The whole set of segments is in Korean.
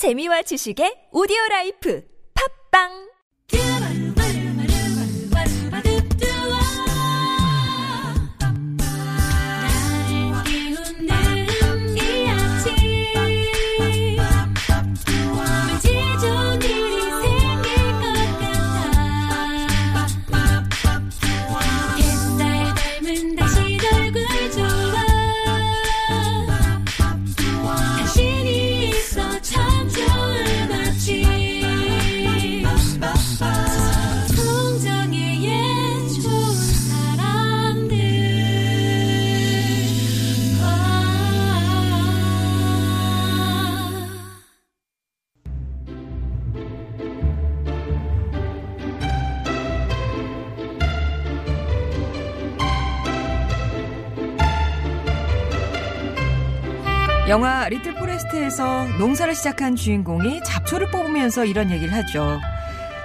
재미와 지식의 오디오 라이프. 팝빵 영화 리틀 포레스트에서 농사를 시작한 주인공이 잡초를 뽑으면서 이런 얘기를 하죠.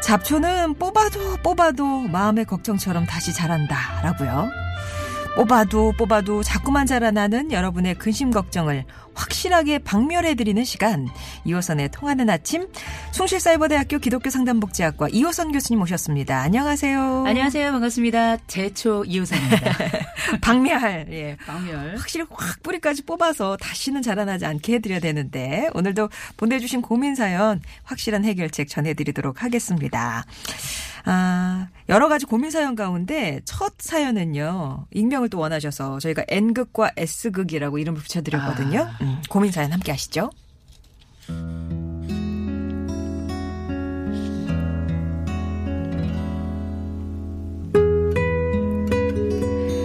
잡초는 뽑아도 뽑아도 마음의 걱정처럼 다시 자란다. 라고요. 뽑아도 뽑아도 자꾸만 자라나는 여러분의 근심 걱정을 확실하게 박멸해드리는 시간. 이호선의 통하는 아침. 숭실사이버대학교 기독교 상담복지학과 이호선 교수님 모셨습니다. 안녕하세요. 안녕하세요. 반갑습니다. 제초 이호선입니다. 박멸. 예. 박멸. 확실히 확 뿌리까지 뽑아서 다시는 자라나지 않게 해드려야 되는데 오늘도 보내주신 고민 사연 확실한 해결책 전해드리도록 하겠습니다. 아, 여러 가지 고민 사연 가운데 첫 사연은요 익명을 또 원하셔서 저희가 N극과 S극이라고 이름을 붙여드렸거든요. 음, 고민 사연 함께 하시죠.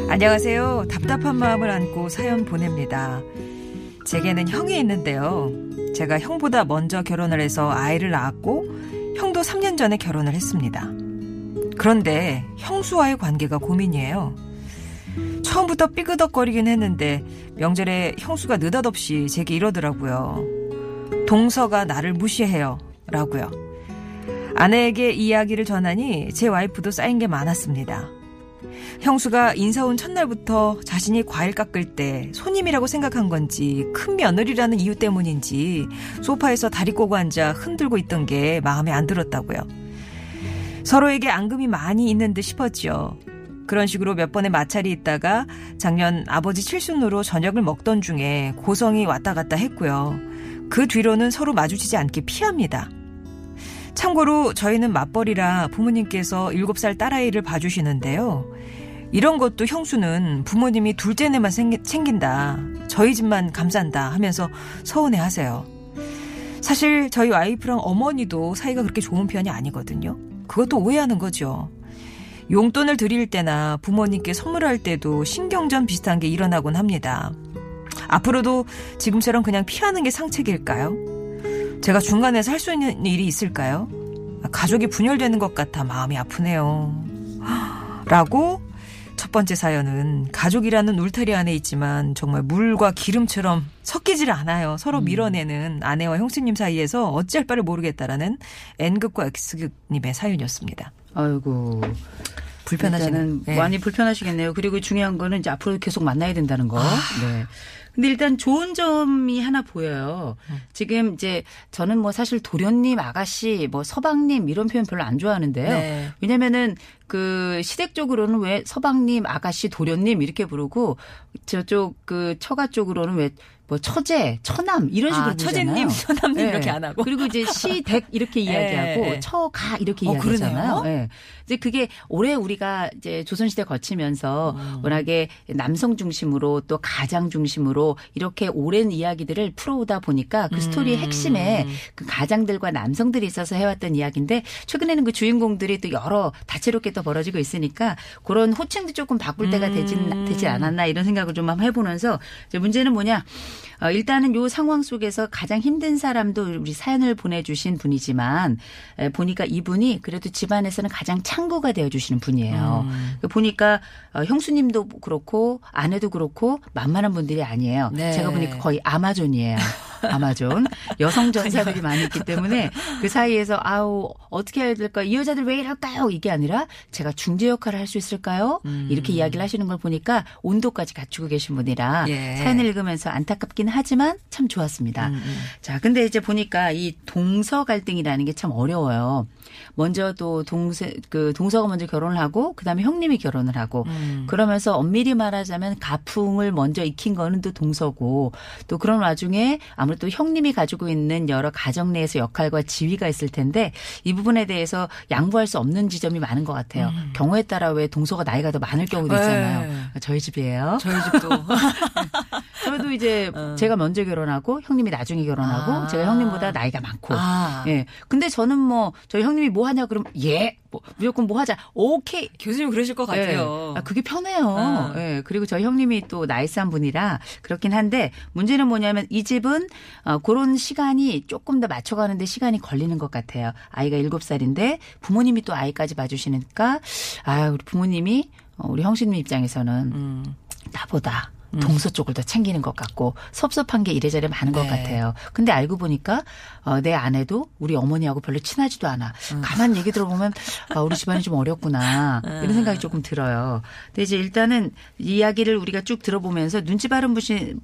안녕하세요. 답답한 마음을 안고 사연 보냅니다. 제게는 형이 있는데요. 제가 형보다 먼저 결혼을 해서 아이를 낳았고 형도 3년 전에 결혼을 했습니다. 그런데 형수와의 관계가 고민이에요. 처음부터 삐그덕거리긴 했는데 명절에 형수가 느닷없이 제게 이러더라고요. 동서가 나를 무시해요. 라고요. 아내에게 이야기를 전하니 제 와이프도 쌓인 게 많았습니다. 형수가 인사 온 첫날부터 자신이 과일 깎을 때 손님이라고 생각한 건지 큰 며느리라는 이유 때문인지 소파에서 다리 꼬고 앉아 흔들고 있던 게 마음에 안 들었다고요. 서로에게 앙금이 많이 있는 듯 싶었죠. 그런 식으로 몇 번의 마찰이 있다가 작년 아버지 칠순으로 저녁을 먹던 중에 고성이 왔다 갔다 했고요. 그 뒤로는 서로 마주치지 않게 피합니다. 참고로 저희는 맞벌이라 부모님께서 7살 딸아이를 봐주시는데요. 이런 것도 형수는 부모님이 둘째네만 생- 챙긴다. 저희 집만 감싼다 하면서 서운해 하세요. 사실 저희 와이프랑 어머니도 사이가 그렇게 좋은 편이 아니거든요. 그것도 오해하는 거죠. 용돈을 드릴 때나 부모님께 선물할 때도 신경전 비슷한 게 일어나곤 합니다. 앞으로도 지금처럼 그냥 피하는 게 상책일까요? 제가 중간에서 할 수 있는 일이 있을까요? 가족이 분열되는 것 같아 마음이 아프네요. 라고 첫 번째 사연은 가족이라는 울타리 안에 있지만 정말 물과 기름처럼 섞이질 않아요. 서로 밀어내는 아내와 형수님 사이에서 어찌할 바를 모르겠다라는 N극과 X극님의 사연이었습니다. 아이고. 불편하시는 네. 많이 불편하시겠네요. 그리고 중요한 거는 이제 앞으로 계속 만나야 된다는 거. 아. 네. 근데 일단 좋은 점이 하나 보여요. 지금 이제 저는 뭐 사실 도련님, 아가씨, 뭐 서방님 이런 표현 별로 안 좋아하는데요. 네. 왜냐면은 그 시댁적으로는 왜 서방님, 아가씨, 도련님 이렇게 부르고 저쪽 그 처가 쪽으로는 왜 뭐 처제, 처남 이런 식으로 아. 처제님, 처남님 네. 이렇게 안 하고. 그리고 이제 시댁 이렇게 이야기하고 예, 예. 처가 이렇게 어, 이야기하잖아요. 예. 이제 그게 오래 우리가 이제 조선시대 거치면서 음. 워낙에 남성 중심으로 또 가장 중심으로 이렇게 오랜 이야기들을 풀어오다 보니까 그 스토리의 음. 핵심에 그 가장들과 남성들이 있어서 해왔던 이야기인데 최근에는 그 주인공들이 또 여러 다채롭게 또 벌어지고 있으니까 그런 호칭도 조금 바꿀 때가 음. 되진, 되지 않았나 이런 생각을 좀 한번 해보면서 문제는 뭐냐. 어, 일단은 요 상황 속에서 가장 힘든 사람도 우리 사연을 보내주신 분이지만 에, 보니까 이분이 그래도 집안에서는 가장 창구가 되어주시는 분이에요. 음. 그 보니까 어, 형수님도 그렇고 아내도 그렇고 만만한 분들이 아니에요. 네. 제가 보니까 거의 아마존이에요. 아마존 여성 전사들이 많이 있기 때문에 그 사이에서 아우 어떻게 해야 될까 이 여자들 왜 이럴까요 이게 아니라 제가 중재 역할을 할 수 있을까요 이렇게 이야기를 하시는 걸 보니까 온도까지 갖추고 계신 분이라 예. 사연을 읽으면서 안타깝긴 하지만 참 좋았습니다. 음, 음. 자 근데 이제 보니까 이 동서 갈등이라는 게 참 어려워요. 먼저 또 동세 그 동서가 먼저 결혼을 하고 그다음에 형님이 결혼을 하고 음. 그러면서 엄밀히 말하자면 가풍을 먼저 익힌 거는 또 동서고 또 그런 와중에 아무래도 형님이 가지고 있는 여러 가정 내에서 역할과 지위가 있을 텐데 이 부분에 대해서 양보할 수 없는 지점이 많은 것 같아요. 경우에 따라 왜 동서가 나이가 더 많을 경우도 있잖아요. 음. 네. 저희 집이에요. 저희 집도 저도 이제 어. 제가 먼저 결혼하고 형님이 나중에 결혼하고 아. 제가 형님보다 나이가 많고 아. 예. 근데 저는 뭐 저희 형님이 뭐 하냐 그럼 예. 뭐 무조건 뭐 하자. 오케이. 교수님 그러실 것 같아요. 예. 아, 그게 편해요. 어. 예. 그리고 저희 형님이 또 나이스한 분이라 그렇긴 한데 문제는 뭐냐면 이 집은 어, 그런 시간이 조금 더 맞춰가는데 시간이 걸리는 것 같아요. 아이가 7살인데 부모님이 또 아이까지 봐주시니까 아 우리 부모님이 어, 우리 형수님 입장에서는 음. 나보다 동서 쪽을 더 챙기는 것 같고 섭섭한 게 이래저래 많은 것 네. 같아요. 근데 알고 보니까 어, 내 아내도 우리 어머니하고 별로 친하지도 않아. 음. 가만 얘기 들어보면 아, 우리 집안이 좀 어렵구나 음. 이런 생각이 조금 들어요. 근데 이제 일단은 이야기를 우리가 쭉 들어보면서 눈치 바른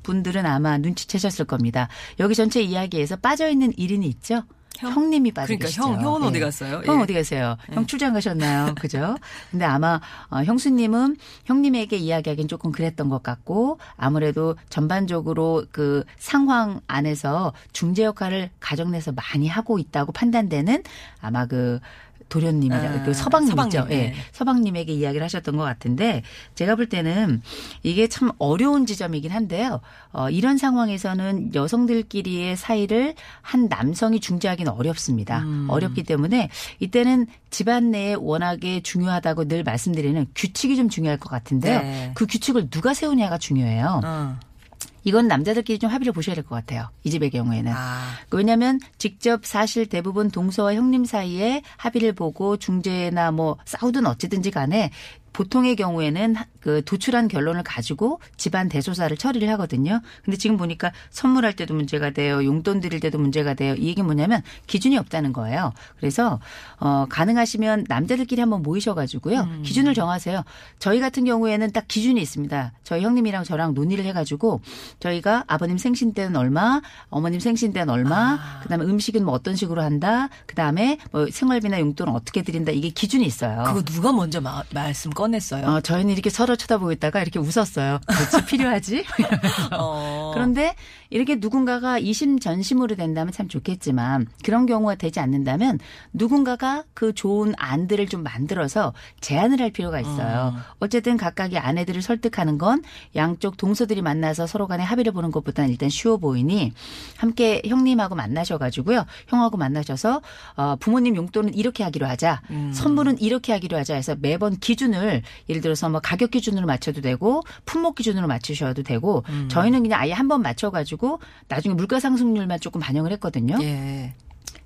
분들은 아마 눈치채셨을 겁니다. 여기 전체 이야기에서 빠져 있는 1인이 있죠. 형? 형님이 빠져 그러니까 계시죠. 형, 형은 예. 어디 갔어요? 형 예. 어디 계세요? 형 출장 가셨나요? 그죠? 근데 아마 어, 형수님은 형님에게 이야기하기는 조금 그랬던 것 같고 아무래도 전반적으로 그 상황 안에서 중재 역할을 가정 내에서 많이 하고 있다고 판단되는 아마 그 도련님이라 아, 그 서방님이죠. 서방님, 예. 네. 서방님에게 이야기를 하셨던 것 같은데 제가 볼 때는 이게 참 어려운 지점이긴 한데요. 어, 이런 상황에서는 여성들끼리의 사이를 한 남성이 중재하기는 어렵습니다. 음. 어렵기 때문에 이때는 집안 내에 워낙에 중요하다고 늘 말씀드리는 규칙이 좀 중요할 것 같은데요. 네. 그 규칙을 누가 세우냐가 중요해요. 어. 이건 남자들끼리 좀 합의를 보셔야 될 것 같아요. 이 집의 경우에는. 아. 왜냐하면 직접 사실 대부분 동서와 형님 사이에 합의를 보고 중재나 뭐 싸우든 어찌든지 간에 보통의 경우에는 하- 그 도출한 결론을 가지고 집안 대소사를 처리를 하거든요. 근데 지금 보니까 선물할 때도 문제가 돼요. 용돈 드릴 때도 문제가 돼요. 이 얘기 뭐냐면 기준이 없다는 거예요. 그래서 어 가능하시면 남자들끼리 한번 모이셔 가지고요. 기준을 정하세요. 저희 같은 경우에는 딱 기준이 있습니다. 저희 형님이랑 저랑 논의를 해 가지고 저희가 아버님 생신 때는 얼마, 어머님 생신 때는 얼마, 그다음에 음식은 뭐 어떤 식으로 한다, 그다음에 뭐 생활비나 용돈은 어떻게 드린다 이게 기준이 있어요. 그거 누가 먼저 마- 말씀 꺼냈어요? 어, 저희는 이렇게 서로 쳐다보고 있다가 이렇게 웃었어요. 그렇지 필요하지? 어. 그런데 이렇게 누군가가 이심전심으로 된다면 참 좋겠지만 그런 경우가 되지 않는다면 누군가가 그 좋은 안들을 좀 만들어서 제안을 할 필요가 있어요. 어 쨌든 각각의 아내들을 설득하는 건 양쪽 동서들이 만나서 서로 간에 합의를 보는 것보다는 일단 쉬워 보이니 함께 형님하고 만나셔가지고요. 형하고 만나셔서 어, 부모님 용돈은 이렇게 하기로 하자. 선물은 이렇게 하기로 하자 해서 매번 기준을 예를 들어서 뭐 가격 기준 으로 맞춰도 되고 품목 기준으로 맞추셔도 되고 저희는 그냥 아예 한 번 맞춰가지고 나중에 물가 상승률만 조금 반영을 했거든요. 예.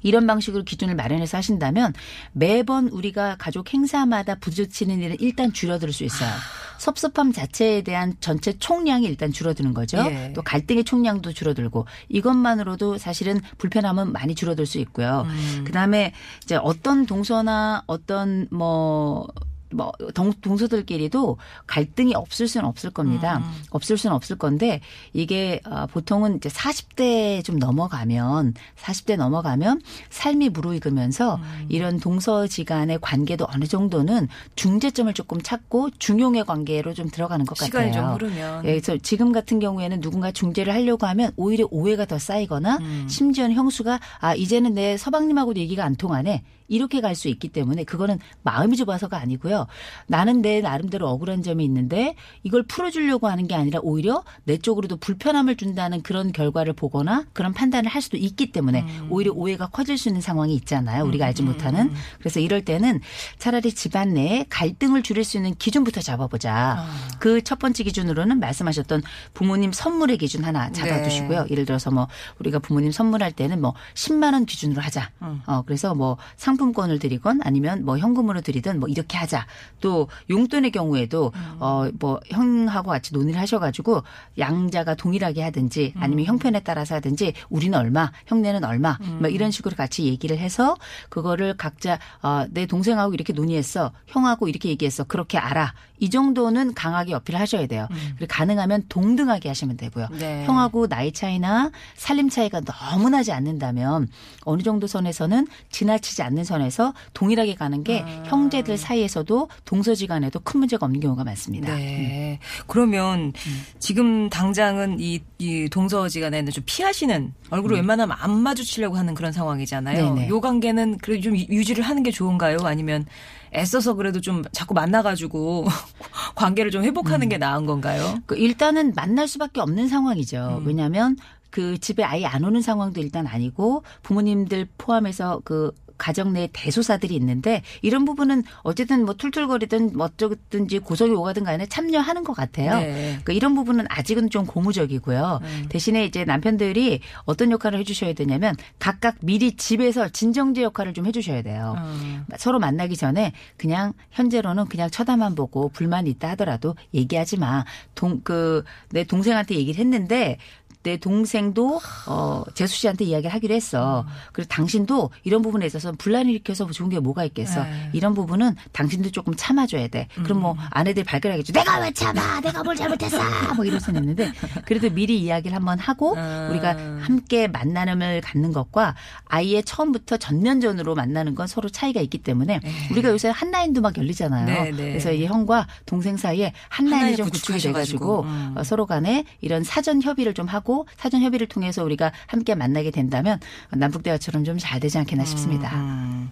이런 방식으로 기준을 마련해서 하신다면 매번 우리가 가족 행사마다 부딪히는 일은 일단 줄어들 수 있어요. 섭섭함 자체에 대한 전체 총량이 일단 줄어드는 거죠. 예. 또 갈등의 총량도 줄어들고 이것만으로도 사실은 불편함은 많이 줄어들 수 있고요. 그다음에 이제 어떤 동서나 어떤 뭐 뭐 동, 동서들끼리도 갈등이 없을 수는 없을 겁니다. 없을 수는 없을 건데 이게 어, 보통은 이제 40대 좀 넘어가면 40대 넘어가면 삶이 무르익으면서 이런 동서지간의 관계도 어느 정도는 중재점을 조금 찾고 중용의 관계로 좀 들어가는 것 시간이 좀 같아요. 흐르면. 예, 그래서 지금 같은 경우에는 누군가 중재를 하려고 하면 오히려 오해가 더 쌓이거나 음. 심지어는 형수가 아 이제는 내 서방님하고도 얘기가 안 통하네. 이렇게 갈 수 있기 때문에 그거는 마음이 좁아서가 아니고요. 나는 내 나름대로 억울한 점이 있는데 이걸 풀어주려고 하는 게 아니라 오히려 내 쪽으로도 불편함을 준다는 그런 결과를 보거나 그런 판단을 할 수도 있기 때문에 음. 오히려 오해가 커질 수 있는 상황이 있잖아요. 우리가 알지 못하는. 그래서 이럴 때는 차라리 집안 내에 갈등을 줄일 수 있는 기준부터 잡아보자. 아. 그첫 번째 기준으로는 말씀하셨던 부모님 선물의 기준 하나 잡아두시고요. 예를 들어서 뭐 우리가 부모님 선물할 때는 뭐 10만 원 기준으로 하자. 어 그래서 뭐 상품 권을 드리건 아니면 뭐 현금으로 드리든 뭐 이렇게 하자. 또 용돈의 경우에도 음. 어뭐 형하고 같이 논의를 하셔가지고 양자가 동일하게 하든지 음. 아니면 형편에 따라서 하든지 우리는 얼마, 형네는 얼마, 음. 뭐 이런 식으로 같이 얘기를 해서 그거를 각자 어, 내 동생하고 이렇게 논의했어, 형하고 이렇게 얘기했어, 그렇게 알아. 이 정도는 강하게 어필을 하셔야 돼요. 그리고 가능하면 동등하게 하시면 되고요. 음. 네. 형하고 나이 차이나 살림 차이가 너무 나지 않는다면 어느 정도 선에서는 지나치지 않는 선에서 동일하게 가는 게 아. 형제들 사이에서도 동서지간에도 큰 문제가 없는 경우가 많습니다. 네. 그러면 음. 지금 당장은 이, 이 동서지간에는 좀 피하시는 얼굴을 웬만하면 안 마주치려고 하는 그런 상황이잖아요. 음. 네네. 요 관계는 그래도 좀 유지를 하는 게 좋은가요? 아니면 애써서 그래도 좀 자꾸 만나가지고 관계를 좀 회복하는 음. 게 나은 건가요? 그 일단은 만날 수밖에 없는 상황이죠. 음. 왜냐하면 그 집에 아예 안 오는 상황도 일단 아니고 부모님들 포함해서 그 가정 내 대소사들이 있는데 이런 부분은 어쨌든 뭐 툴툴거리든 뭐 어쩌든지 고성이 오가든 간에 참여하는 것 같아요. 네. 그러니까 이런 부분은 아직은 좀 고무적이고요. 음. 대신에 이제 남편들이 어떤 역할을 해주셔야 되냐면 각각 미리 집에서 진정제 역할을 좀 해주셔야 돼요. 어. 서로 만나기 전에 그냥 현재로는 그냥 쳐다만 보고 불만 있다 하더라도 얘기하지 마. 동, 그, 내 동생한테 얘기를 했는데 내 동생도 어 재수 씨한테 이야기를 하기로 했어. 그래서 당신도 이런 부분에 있어서 분란을 일으켜서 좋은 게 뭐가 있겠어. 네. 이런 부분은 당신도 조금 참아줘야 돼. 그럼 뭐 아내들 발끈하겠죠. 내가 왜 참아? 내가 뭘 잘못했어? 뭐 이럴 수는 있는데 그래도 미리 이야기를 한번 하고 아. 우리가 함께 만남을 갖는 것과 아이의 처음부터 전면전으로 만나는 건 서로 차이가 있기 때문에 우리가 요새 한 라인도 막 열리잖아요. 네, 네. 그래서 이 형과 동생 사이에 한 라인이 한라인을 좀 구축이 돼가지고 음. 어, 서로 간에 이런 사전 협의를 좀 하고 사전 협의를 통해서 우리가 함께 만나게 된다면 남북 대화처럼 좀 잘 되지 않겠나 싶습니다. 음.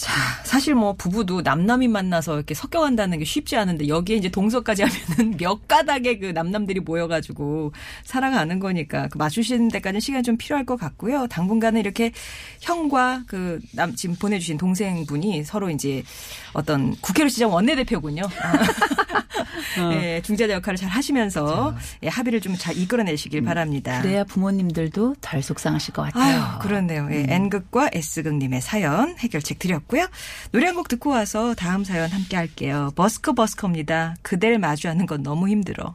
자, 사실 뭐 부부도 남남이 만나서 이렇게 섞여간다는 게 쉽지 않은데 여기에 이제 동서까지 하면은 몇 가닥의 그 남남들이 모여가지고 살아가는 거니까 그 맞추시는 데까지는 시간이 좀 필요할 것 같고요. 당분간은 이렇게 형과 그 남 지금 보내주신 동생분이 서로 이제 어떤 국회로 시작 원내대표군요. 예, 중재자 역할을 잘 하시면서 예, 합의를 좀 잘 이끌어내시길 바랍니다. 그래야 부모님들도 덜 속상하실 것 같아요. 아유, 그렇네요. 예, N극과 S극님의 사연 해결책 드렸고 요. 노래 한 곡 듣고 와서 다음 사연 함께 할게요. 버스커 버스커입니다. 그댈 마주하는 건 너무 힘들어.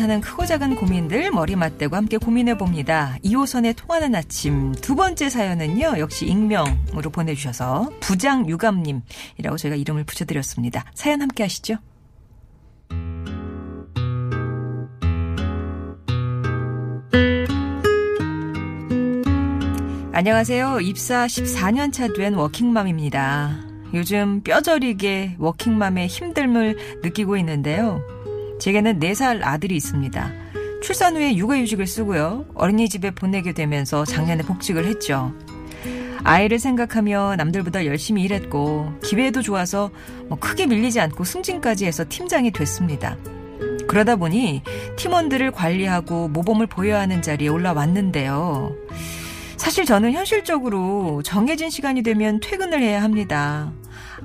못하는 크고 작은 고민들 머리 맞대고 함께 고민해 봅니다. 2호선의 통하는 아침 두 번째 사연은요. 역시 익명으로 보내주셔서 부장 유감님이라고 저희가 이름을 붙여드렸습니다. 사연 함께 하시죠. 안녕하세요. 입사 14년 차 된 워킹맘입니다. 요즘 뼈저리게 워킹맘의 힘듦을 느끼고 있는데요. 제게는 4살 아들이 있습니다. 출산 후에 육아휴직을 쓰고요. 어린이집에 보내게 되면서 작년에 복직을 했죠. 아이를 생각하며 남들보다 열심히 일했고 기회도 좋아서 뭐 크게 밀리지 않고 승진까지 해서 팀장이 됐습니다. 그러다 보니 팀원들을 관리하고 모범을 보여야 하는 자리에 올라왔는데요. 사실 저는 현실적으로 정해진 시간이 되면 퇴근을 해야 합니다.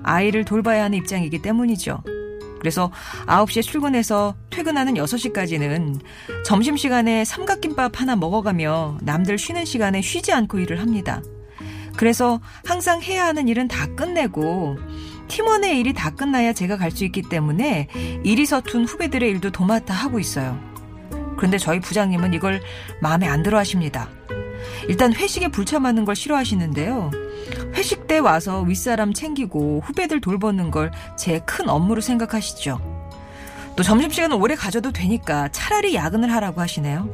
아이를 돌봐야 하는 입장이기 때문이죠. 그래서 9시에 출근해서 퇴근하는 6시까지는 점심시간에 삼각김밥 하나 먹어가며 남들 쉬는 시간에 쉬지 않고 일을 합니다. 그래서 항상 해야 하는 일은 다 끝내고 팀원의 일이 다 끝나야 제가 갈 수 있기 때문에 일이 서툰 후배들의 일도 도맡아 하고 있어요. 그런데 저희 부장님은 이걸 마음에 안 들어 하십니다. 일단 회식에 불참하는 걸 싫어하시는데요. 회식 때 와서 윗사람 챙기고 후배들 돌보는 걸 제 큰 업무로 생각하시죠. 또 점심시간은 오래 가져도 되니까 차라리 야근을 하라고 하시네요.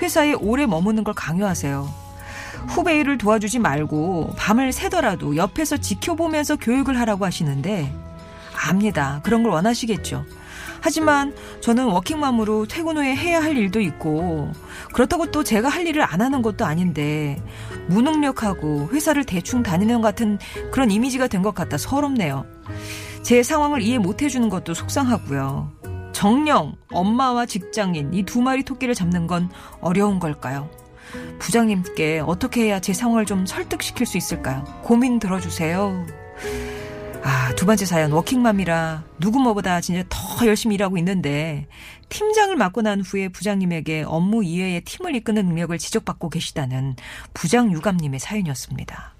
회사에 오래 머무는 걸 강요하세요. 후배 일을 도와주지 말고 밤을 새더라도 옆에서 지켜보면서 교육을 하라고 하시는데 압니다. 그런 걸 원하시겠죠. 하지만 저는 워킹맘으로 퇴근 후에 해야 할 일도 있고 그렇다고 또 제가 할 일을 안 하는 것도 아닌데 무능력하고 회사를 대충 다니는 것 같은 그런 이미지가 된 것 같아 서럽네요. 제 상황을 이해 못 해주는 것도 속상하고요. 정령 엄마와 직장인 이 두 마리 토끼를 잡는 건 어려운 걸까요? 부장님께 어떻게 해야 제 상황을 좀 설득시킬 수 있을까요? 고민 들어주세요. 아, 두 번째 사연, 워킹맘이라 누구 뭐보다 진짜 더 열심히 일하고 있는데, 팀장을 맡고 난 후에 부장님에게 업무 이외의 팀을 이끄는 능력을 지적받고 계시다는 부장 유감님의 사연이었습니다.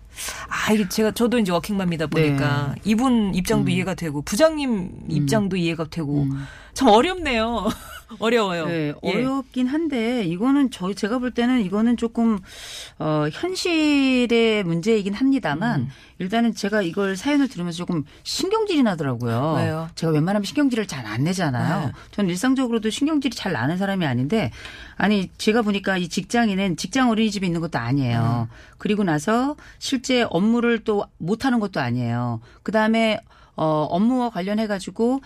아, 이게 제가, 저도 이제 워킹맘이다 보니까 이분 입장도 이해가 되고, 부장님 입장도 이해가 되고, 참 어렵네요. 어려워요. 네, 예. 어렵긴 한데 이거는 저희 제가 볼 때는 이거는 조금 어 현실의 문제이긴 합니다만 음. 일단은 제가 이걸 사연을 들으면서 조금 신경질이 나더라고요. 왜요? 제가 웬만하면 신경질을 잘 안 내잖아요. 네. 저는 일상적으로도 신경질이 잘 나는 사람이 아닌데 아니 제가 보니까 이 직장인은 직장 어린이집에 있는 것도 아니에요. 그리고 나서 실제 업무를 또 못하는 것도 아니에요. 그 다음에 어 업무와 관련해 가지고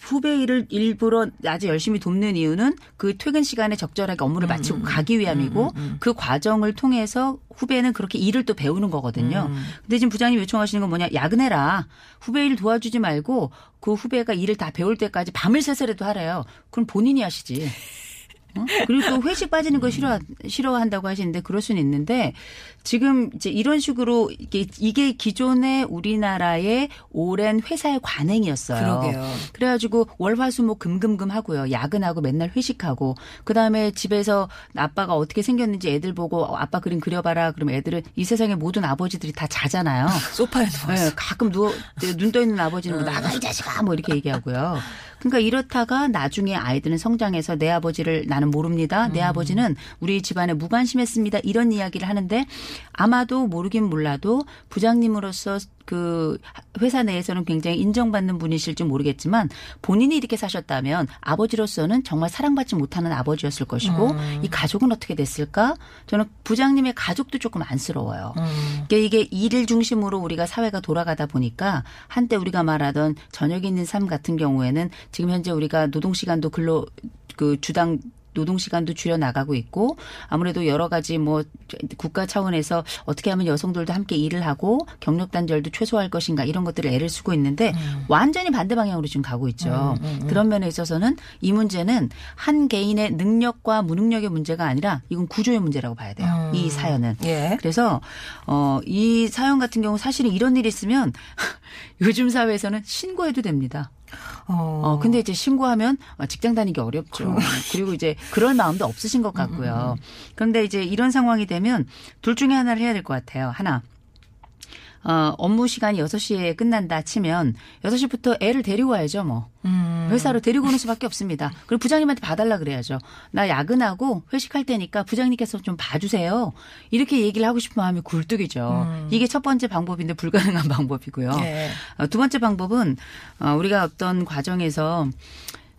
후배 일을 일부러 아주 열심히 돕는 이유는 그 퇴근 시간에 적절하게 업무를 마치고 가기 위함이고 그 과정을 통해서 후배는 그렇게 일을 또 배우는 거거든요. 근데 지금 부장님 요청하시는 건 뭐냐? 야근해라. 후배 일 도와주지 말고 그 후배가 일을 다 배울 때까지 밤을 새서라도 하래요. 그럼 본인이 하시지. 어? 그리고 또 회식 빠지는 거 싫어 싫어한다고 하시는데 그럴 수는 있는데 지금 이제 이런 식으로 이게 이게 기존의 우리나라의 오랜 회사의 관행이었어요. 그러게요. 그래가지고 월화수목 금금금 하고요. 야근하고 맨날 회식하고 그 다음에 집에서 아빠가 어떻게 생겼는지 애들 보고 아빠 그림 그려봐라. 그러면 애들은 이 세상의 모든 아버지들이 다 자잖아요. 소파에 누워서. 네, 가끔 누워 눈 떠 있는 아버지는 뭐 나가 이 자식아 뭐 이렇게 얘기하고요. 그러니까 이렇다가 나중에 아이들은 성장해서 내 아버지를 나는 모릅니다. 내 아버지는 우리 집안에 무관심했습니다. 이런 이야기를 하는데 아마도 모르긴 몰라도 부장님으로서 그 회사 내에서는 굉장히 인정받는 분이실지 모르겠지만 본인이 이렇게 사셨다면 아버지로서는 정말 사랑받지 못하는 아버지였을 것이고 이 가족은 어떻게 됐을까? 저는 부장님의 가족도 조금 안쓰러워요. 그러니까 이게 일을 중심으로 우리가 사회가 돌아가다 보니까 한때 우리가 말하던 저녁에 있는 삶 같은 경우에는 지금 현재 우리가 노동 시간도 근로 그 주당 노동 시간도 줄여 나가고 있고 아무래도 여러 가지 뭐 국가 차원에서 어떻게 하면 여성들도 함께 일을 하고 경력 단절도 최소화할 것인가 이런 것들을 애를 쓰고 있는데 완전히 반대 방향으로 지금 가고 있죠. 그런 면에 있어서는 이 문제는 한 개인의 능력과 무능력의 문제가 아니라 이건 구조의 문제라고 봐야 돼요. 이 사연은. 예. 그래서 어, 이 사연 같은 경우 사실은 이런 일이 있으면 요즘 사회에서는 신고해도 됩니다. 어. 어, 근데 이제 신고하면 어, 직장 다니기 어렵죠. 그리고 이제 그럴 마음도 없으신 것 같고요. 그런데 이제 이런 상황이 되면 둘 중에 하나를 해야 될 것 같아요. 하나. 어, 업무 시간이 6시에 끝난다 치면 6시부터 애를 데리고 와야죠, 뭐. 회사로 데리고 오는 수밖에 없습니다. 그리고 부장님한테 봐달라 그래야죠. 나 야근하고 회식할 테니까 부장님께서 좀 봐주세요. 이렇게 얘기를 하고 싶은 마음이 굴뚝이죠. 이게 첫 번째 방법인데 불가능한 방법이고요. 예. 어, 두 번째 방법은 어, 우리가 어떤 과정에서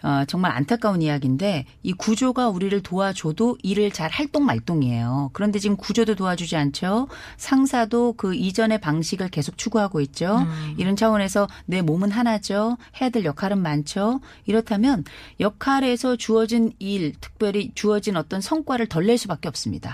어, 정말 안타까운 이야기인데 이 구조가 우리를 도와줘도 일을 잘 할동 말동이에요. 그런데 지금 구조도 도와주지 않죠. 상사도 그 이전의 방식을 계속 추구하고 있죠. 이런 차원에서 내 몸은 하나죠. 해야 될 역할은 많죠. 이렇다면 역할에서 주어진 일, 특별히 주어진 어떤 성과를 덜 낼 수밖에 없습니다.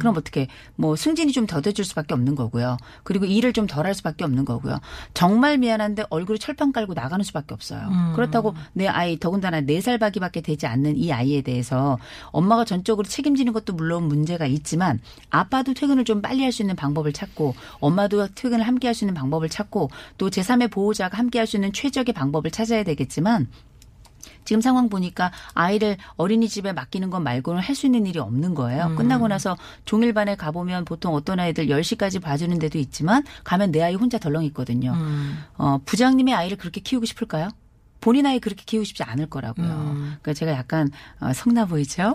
그럼 어떻게 뭐 승진이 좀 더뎌질 수밖에 없는 거고요. 그리고 일을 좀 덜 할 수밖에 없는 거고요. 정말 미안한데 얼굴에 철판 깔고 나가는 수밖에 없어요. 그렇다고 내 아이 더군 다나 네살 바기밖에 되지 않는 이 아이에 대해서 엄마가 전적으로 책임지는 것도 물론 문제가 있지만 아빠도 퇴근을 좀 빨리 할 수 있는 방법을 찾고 엄마도 퇴근을 함께 할 수 있는 방법을 찾고 또 제3의 보호자가 함께 할 수 있는 최적의 방법을 찾아야 되겠지만 지금 상황 보니까 아이를 어린이집에 맡기는 것 말고는 할 수 있는 일이 없는 거예요. 끝나고 나서 종일반에 가보면 보통 어떤 아이들 10시까지 봐주는 데도 있지만 가면 내 아이 혼자 덜렁 있거든요. 어, 부장님의 아이를 그렇게 키우고 싶을까요? 본인 아이 그렇게 키우고 싶지 않을 거라고요. 그러니까 제가 약간 어, 성나 보이죠? 어.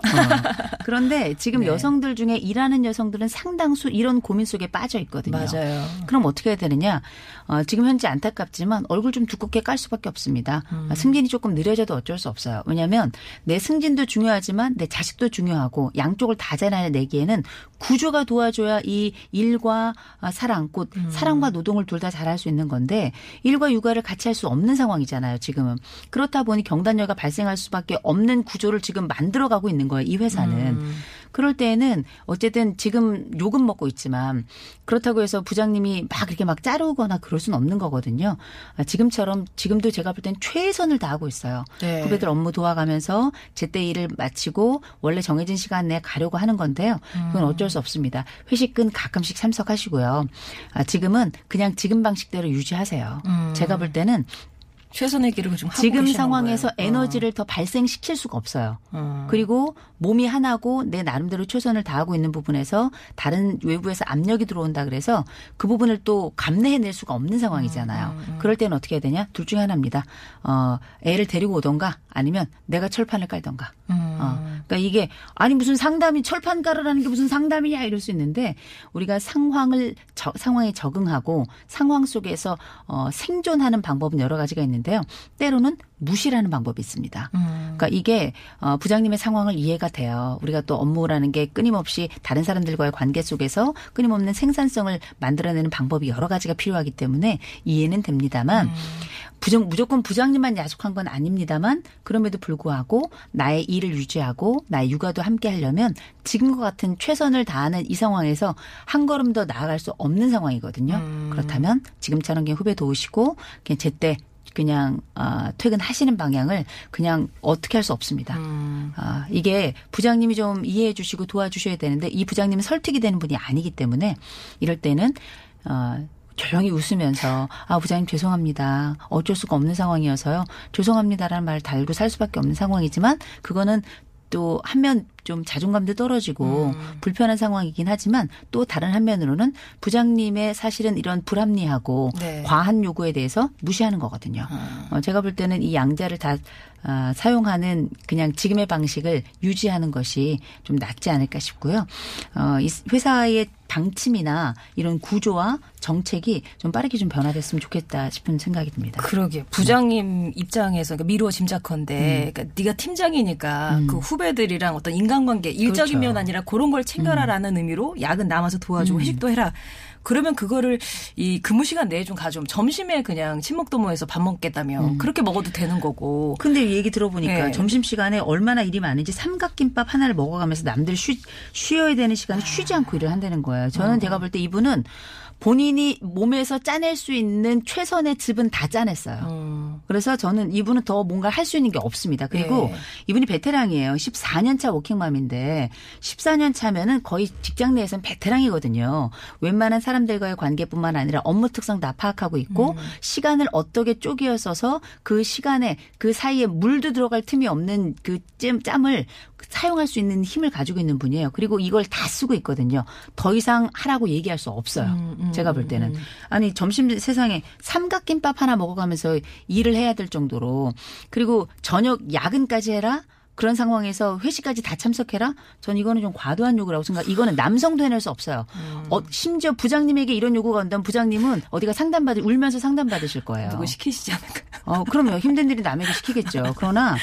그런데 지금 네. 여성들 중에 일하는 여성들은 상당수 이런 고민 속에 빠져 있거든요. 맞아요. 그럼 어떻게 해야 되느냐? 어, 지금 현재 안타깝지만 얼굴 좀 두껍게 깔 수밖에 없습니다. 음. 아, 승진이 조금 느려져도 어쩔 수 없어요. 왜냐하면 내 승진도 중요하지만 내 자식도 중요하고 양쪽을 다 잘해내기에는 구조가 도와줘야 이 일과 아, 사랑, 곧 음. 사랑과 노동을 둘 다 잘할 수 있는 건데 일과 육아를 같이 할 수 없는 상황이잖아요. 지금은 그렇다 보니 경단녀가 발생할 수밖에 없는 구조를 지금 만들어가고 있는 거예요. 이 회사는. 그럴 때에는 어쨌든 지금 욕은 먹고 있지만 그렇다고 해서 부장님이 막 이렇게 막 자르거나 그럴 수는 없는 거거든요. 아, 지금처럼 지금도 제가 볼 땐 최선을 다하고 있어요. 네. 후배들 업무 도와가면서 제때 일을 마치고 원래 정해진 시간 내에 가려고 하는 건데요. 그건 어쩔 수 없습니다. 회식은 가끔씩 참석하시고요. 아, 지금은 그냥 지금 방식대로 유지하세요. 제가 볼 때는 최선의 기록을 지금 계시는 상황에서 거예요. 에너지를 더 발생시킬 수가 없어요. 어. 그리고 몸이 하나고 내 나름대로 최선을 다하고 있는 부분에서 다른 외부에서 압력이 들어온다 그래서 그 부분을 또 감내해낼 수가 없는 상황이잖아요. 그럴 때는 어떻게 해야 되냐? 둘 중에 하나입니다. 어, 애를 데리고 오던가 아니면 내가 철판을 깔던가. 어, 그러니까 이게 아니 무슨 상담이 철판 깔으라는 게 무슨 상담이냐 이럴 수 있는데 우리가 상황을 저- 상황에 적응하고 상황 속에서 어, 생존하는 방법은 여러 가지가 있는데요. 때로는 무시라는 방법이 있습니다. 그러니까 이게 어, 부장님의 상황을 이해가 돼요. 우리가 또 업무라는 게 끊임없이 다른 사람들과의 관계 속에서 끊임없는 생산성을 만들어내는 방법이 여러 가지가 필요하기 때문에 이해는 됩니다만 부정, 무조건 부장님만 야속한 건 아닙니다만 그럼에도 불구하고 나의 일을 유지하고 나의 육아도 함께 하려면 지금과 같은 최선을 다하는 이 상황에서 한 걸음 더 나아갈 수 없는 상황이거든요. 그렇다면 지금처럼 그냥 후배 도우시고 그냥 제때 그냥 아, 퇴근하시는 방향을 그냥 어떻게 할 수 없습니다. 아, 이게 부장님이 좀 이해해 주시고 도와주셔야 되는데 이 부장님은 설득이 되는 분이 아니기 때문에 이럴 때는 어, 조용히 웃으면서 아 부장님 죄송합니다. 어쩔 수가 없는 상황이어서요. 죄송합니다라는 말을 달고 살 수밖에 없는 상황이지만 그거는 또 한면 좀 자존감도 떨어지고 불편한 상황이긴 하지만 또 다른 한면으로는 부장님의 사실은 이런 불합리하고 네. 과한 요구에 대해서 무시하는 거거든요. 어, 제가 볼 때는 이 양자를 다 아, 사용하는 그냥 지금의 방식을 유지하는 것이 좀 낫지 않을까 싶고요. 어, 이 회사의 방침이나 이런 구조와 정책이 좀 빠르게 좀 변화됐으면 좋겠다 싶은 생각이 듭니다. 그러게 부장님 입장에서 그러니까 미루어 짐작컨대 그러니까 네가 팀장이니까 그 후배들이랑 어떤 인간관계 일적인 음. 그렇죠. 음. 면 아니라 그런 걸 챙겨라라는 의미로 야근 남아서 도와주고 회식도 해라. 그러면 그거를 이 근무 시간 내에 좀 가져오면 점심에 그냥 친목 도모에서 밥 먹겠다면 그렇게 먹어도 되는 거고. 근데 이 얘기 들어보니까 네. 점심 시간에 얼마나 일이 많은지 삼각김밥 하나를 먹어가면서 남들 쉬, 쉬어야 되는 시간에 쉬지 않고 일을 한다는 거예요. 저는 제가 볼 때 이분은 본인이 몸에서 짜낼 수 있는 최선의 즙은 다 짜냈어요. 음. 그래서 저는 이분은 더 뭔가 할 수 있는 게 없습니다. 그리고 네. 이분이 베테랑이에요. 14년 차 워킹맘인데 14년 차면은 거의 직장 내에서는 베테랑이거든요. 웬만한 사람들과의 관계뿐만 아니라 업무 특성 다 파악하고 있고 시간을 어떻게 쪼개어 써서 그 시간에 그 사이에 물도 들어갈 틈이 없는 그 짬, 짬을 사용할 수 있는 힘을 가지고 있는 분이에요. 그리고 이걸 다 쓰고 있거든요. 더 이상 하라고 얘기할 수 없어요. 제가 볼 때는. 아니, 점심 세상에 삼각김밥 하나 먹어가면서 일을 해야 될 정도로 그리고 저녁 야근까지 해라? 그런 상황에서 회식까지 다 참석해라? 전 이거는 좀 과도한 요구라고 생각. 이거는 남성도 해낼 수 없어요. 어, 심지어 부장님에게 이런 요구가 온다면 부장님은 어디가 상담받을 울면서 상담받으실 거예요. 누구 시키시지 않을까? 어, 그럼요. 힘든 일이 남에게 시키겠죠. 그러나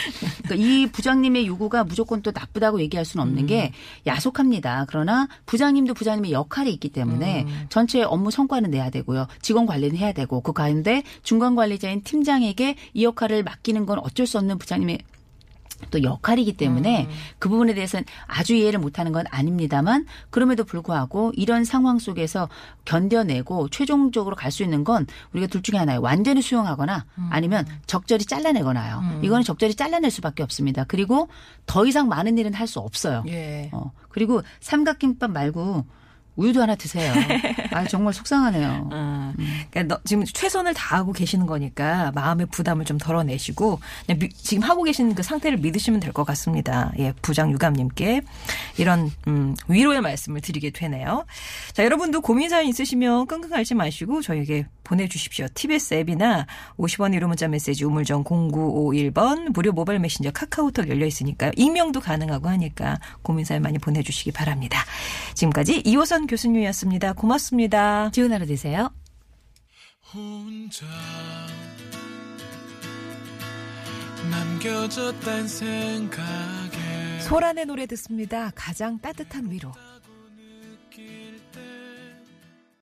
그러니까 이 부장님의 요구가 무조건 또 나쁘다고 얘기할 수는 없는 게 야속합니다. 그러나 부장님도 부장님의 역할이 있기 때문에 전체 업무 성과는 내야 되고요. 직원 관리는 해야 되고 그 가운데 중간 관리자인 팀장에게 이 역할을 맡기는 건 어쩔 수 없는 부장님의 또 역할이기 때문에 그 부분에 대해서는 아주 이해를 못하는 건 아닙니다만 그럼에도 불구하고 이런 상황 속에서 견뎌내고 최종적으로 갈 수 있는 건 우리가 둘 중에 하나예요. 완전히 수용하거나 아니면 적절히 잘라내거나요. 이거는 적절히 잘라낼 수밖에 없습니다. 그리고 더 이상 많은 일은 할 수 없어요. 예. 어, 그리고 삼각김밥 말고 우유도 하나 드세요. 아 정말 속상하네요. 아, 그러니까 너, 지금 최선을 다하고 계시는 거니까 마음의 부담을 좀 덜어내시고 미- 지금 하고 계신 그 상태를 믿으시면 될 것 같습니다. 예, 부장 유감님께 이런 음, 위로의 말씀을 드리게 되네요. 자, 여러분도 고민 사연 있으시면 끙끙 앓지 마시고 저에게 보내주십시오. TBS 앱이나 50원 1호 문자 메시지 우물정 0951번 무료 모바일 메신저 카카오톡 열려 있으니까요. 익명도 가능하고 하니까 고민 사연 많이 보내주시기 바랍니다. 지금까지 이호 선 교수님이었습니다. 고맙습니다. 좋은 하루 되세요. 혼자 남겨졌단 생각에 소란의 노래 듣습니다. 가장 따뜻한 위로.